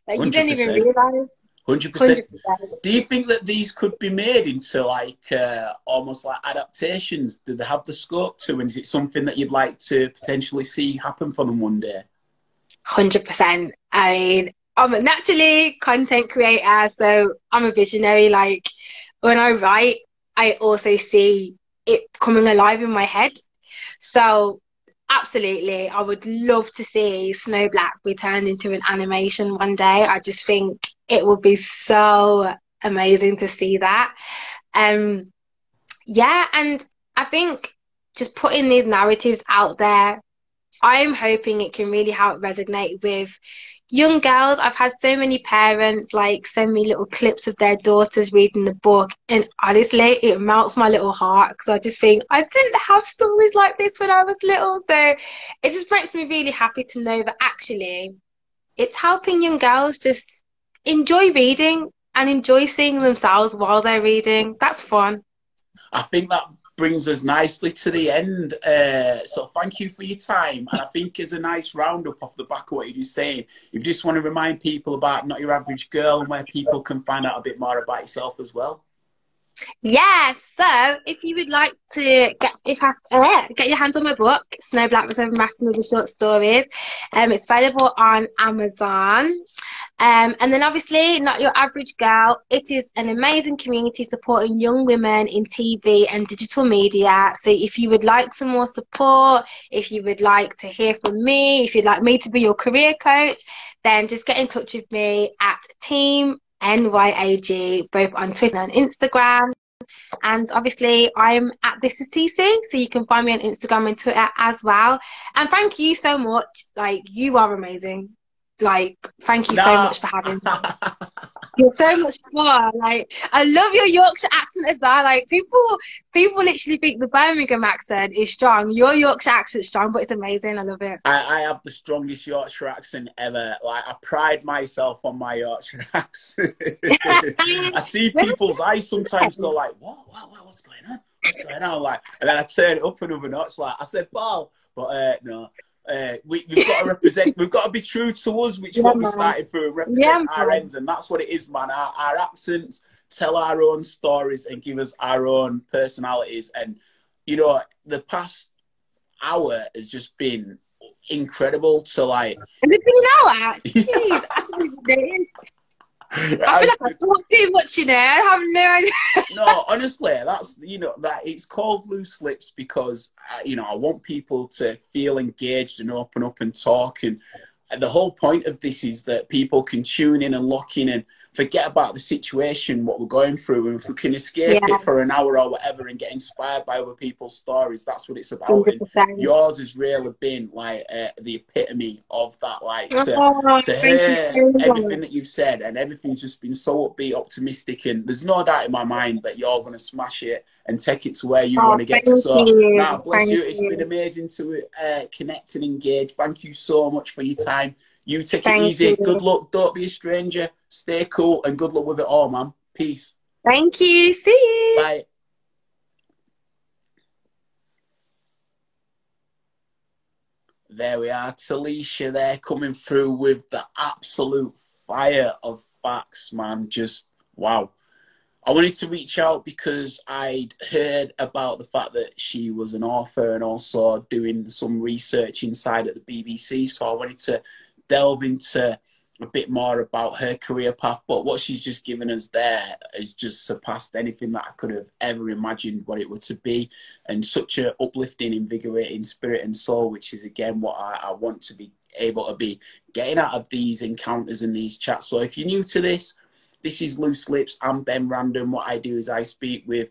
that you don't even 100%. realize. Hundred Hundred percent. percent. Do you think that these could be made into like uh, almost like adaptations? Do they have the scope to? And is it something that you'd like to potentially see happen for them one day? Hundred percent. I mean, I'm a naturally content creator, so I'm a visionary. Like when I write, I also see it coming alive in my head. So absolutely, I would love to see Snow Black be turned into an animation one day. I just think it would be so amazing to see that. Um, yeah, and I think just putting these narratives out there I'm hoping it can really help resonate with young girls. I've had so many parents like send me little clips of their daughters reading the book, and honestly, it melts my little heart because I just think I didn't have stories like this when I was little. So it just makes me really happy to know that actually it's helping young girls just enjoy reading and enjoy seeing themselves while they're reading. That's fun. I think that brings us nicely to the end. Uh, so thank you for your time. And I think as a nice roundup off the back of what you're just saying, if you just want to remind people about Not Your Average Girl and where people can find out a bit more about yourself as well. Yeah, so if you would like to get if I, uh, get your hands on my book, Snow Black was over Master of the Short Stories, um, it's available on Amazon. Um, and then obviously, Not Your Average Girl, it is an amazing community supporting young women in TV and digital media. So if you would like some more support, if you would like to hear from me, if you'd like me to be your career coach, then just get in touch with me at Team NYAG, both on Twitter and Instagram. And obviously, I'm at This Is TC, so you can find me on Instagram and Twitter as well. And thank you so much. Like, you are amazing. Like, thank you no. so much for having me. You're so much fun. Like, I love your Yorkshire accent as well. Like, people, people literally think the Birmingham accent is strong. Your Yorkshire accent's strong, but it's amazing. I love it. I, I have the strongest Yorkshire accent ever. Like, I pride myself on my Yorkshire accent. I see people's eyes sometimes go like, what, what, what what's going on? What's going on? Like, and then I turn it up another notch. Like, I said, Paul, but uh, no. Uh, we, have got to represent. we've got to be true to us, which yeah, what we started for. Represent yeah, our man. ends, and that's what it is, man. Our, our accents tell our own stories and give us our own personalities. And you know, the past hour has just been incredible to like. Has it been an hour? Jeez, I feel like I talk too much in there. I have no idea. no, honestly, that's you know that it's called loose lips because you know I want people to feel engaged and open up and talk, and the whole point of this is that people can tune in and lock in and forget about the situation, what we're going through, and if we can escape yeah. it for an hour or whatever and get inspired by other people's stories, that's what it's about. Yours has really been like uh, the epitome of that. Like to, oh, to hear you. everything that you've said, and everything's just been so upbeat, optimistic, and there's no doubt in my mind that you're going to smash it and take it to where you oh, want to get to. So, now, bless you. It's been amazing to uh, connect and engage. Thank you so much for your time. You take Thank it easy. You. Good luck. Don't be a stranger. Stay cool and good luck with it all, man. Peace. Thank you. See you. Bye. There we are, Talisha there coming through with the absolute fire of facts, man. Just wow. I wanted to reach out because I'd heard about the fact that she was an author and also doing some research inside at the BBC. So I wanted to delve into a bit more about her career path. But what she's just given us there has just surpassed anything that I could have ever imagined what it would to be. And such a uplifting, invigorating spirit and soul, which is again what I, I want to be able to be getting out of these encounters and these chats. So if you're new to this, this is Loose Lips. I'm Ben Random. What I do is I speak with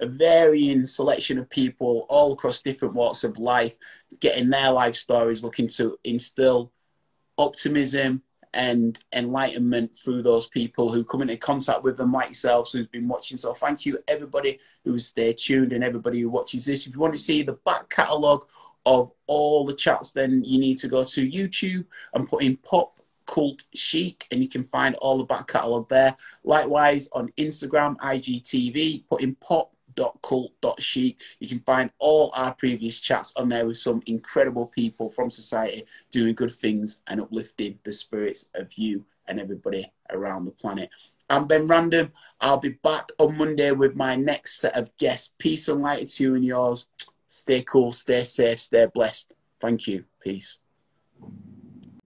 a varying selection of people all across different walks of life, getting their life stories, looking to instill optimism and enlightenment through those people who come into contact with them, like yourselves, who's been watching. So thank you, everybody who's stayed tuned and everybody who watches this. If you want to see the back catalogue of all the chats, then you need to go to YouTube and put in Pop Cult Chic, and you can find all the back catalogue there. Likewise, on Instagram, IGTV, put in Pop Chic. You can find all our previous chats on there with some incredible people from society doing good things and uplifting the spirits of you and everybody around the planet. I'm Ben Random. I'll be back on Monday with my next set of guests. Peace and light to you and yours. Stay cool, stay safe, stay blessed. Thank you. Peace.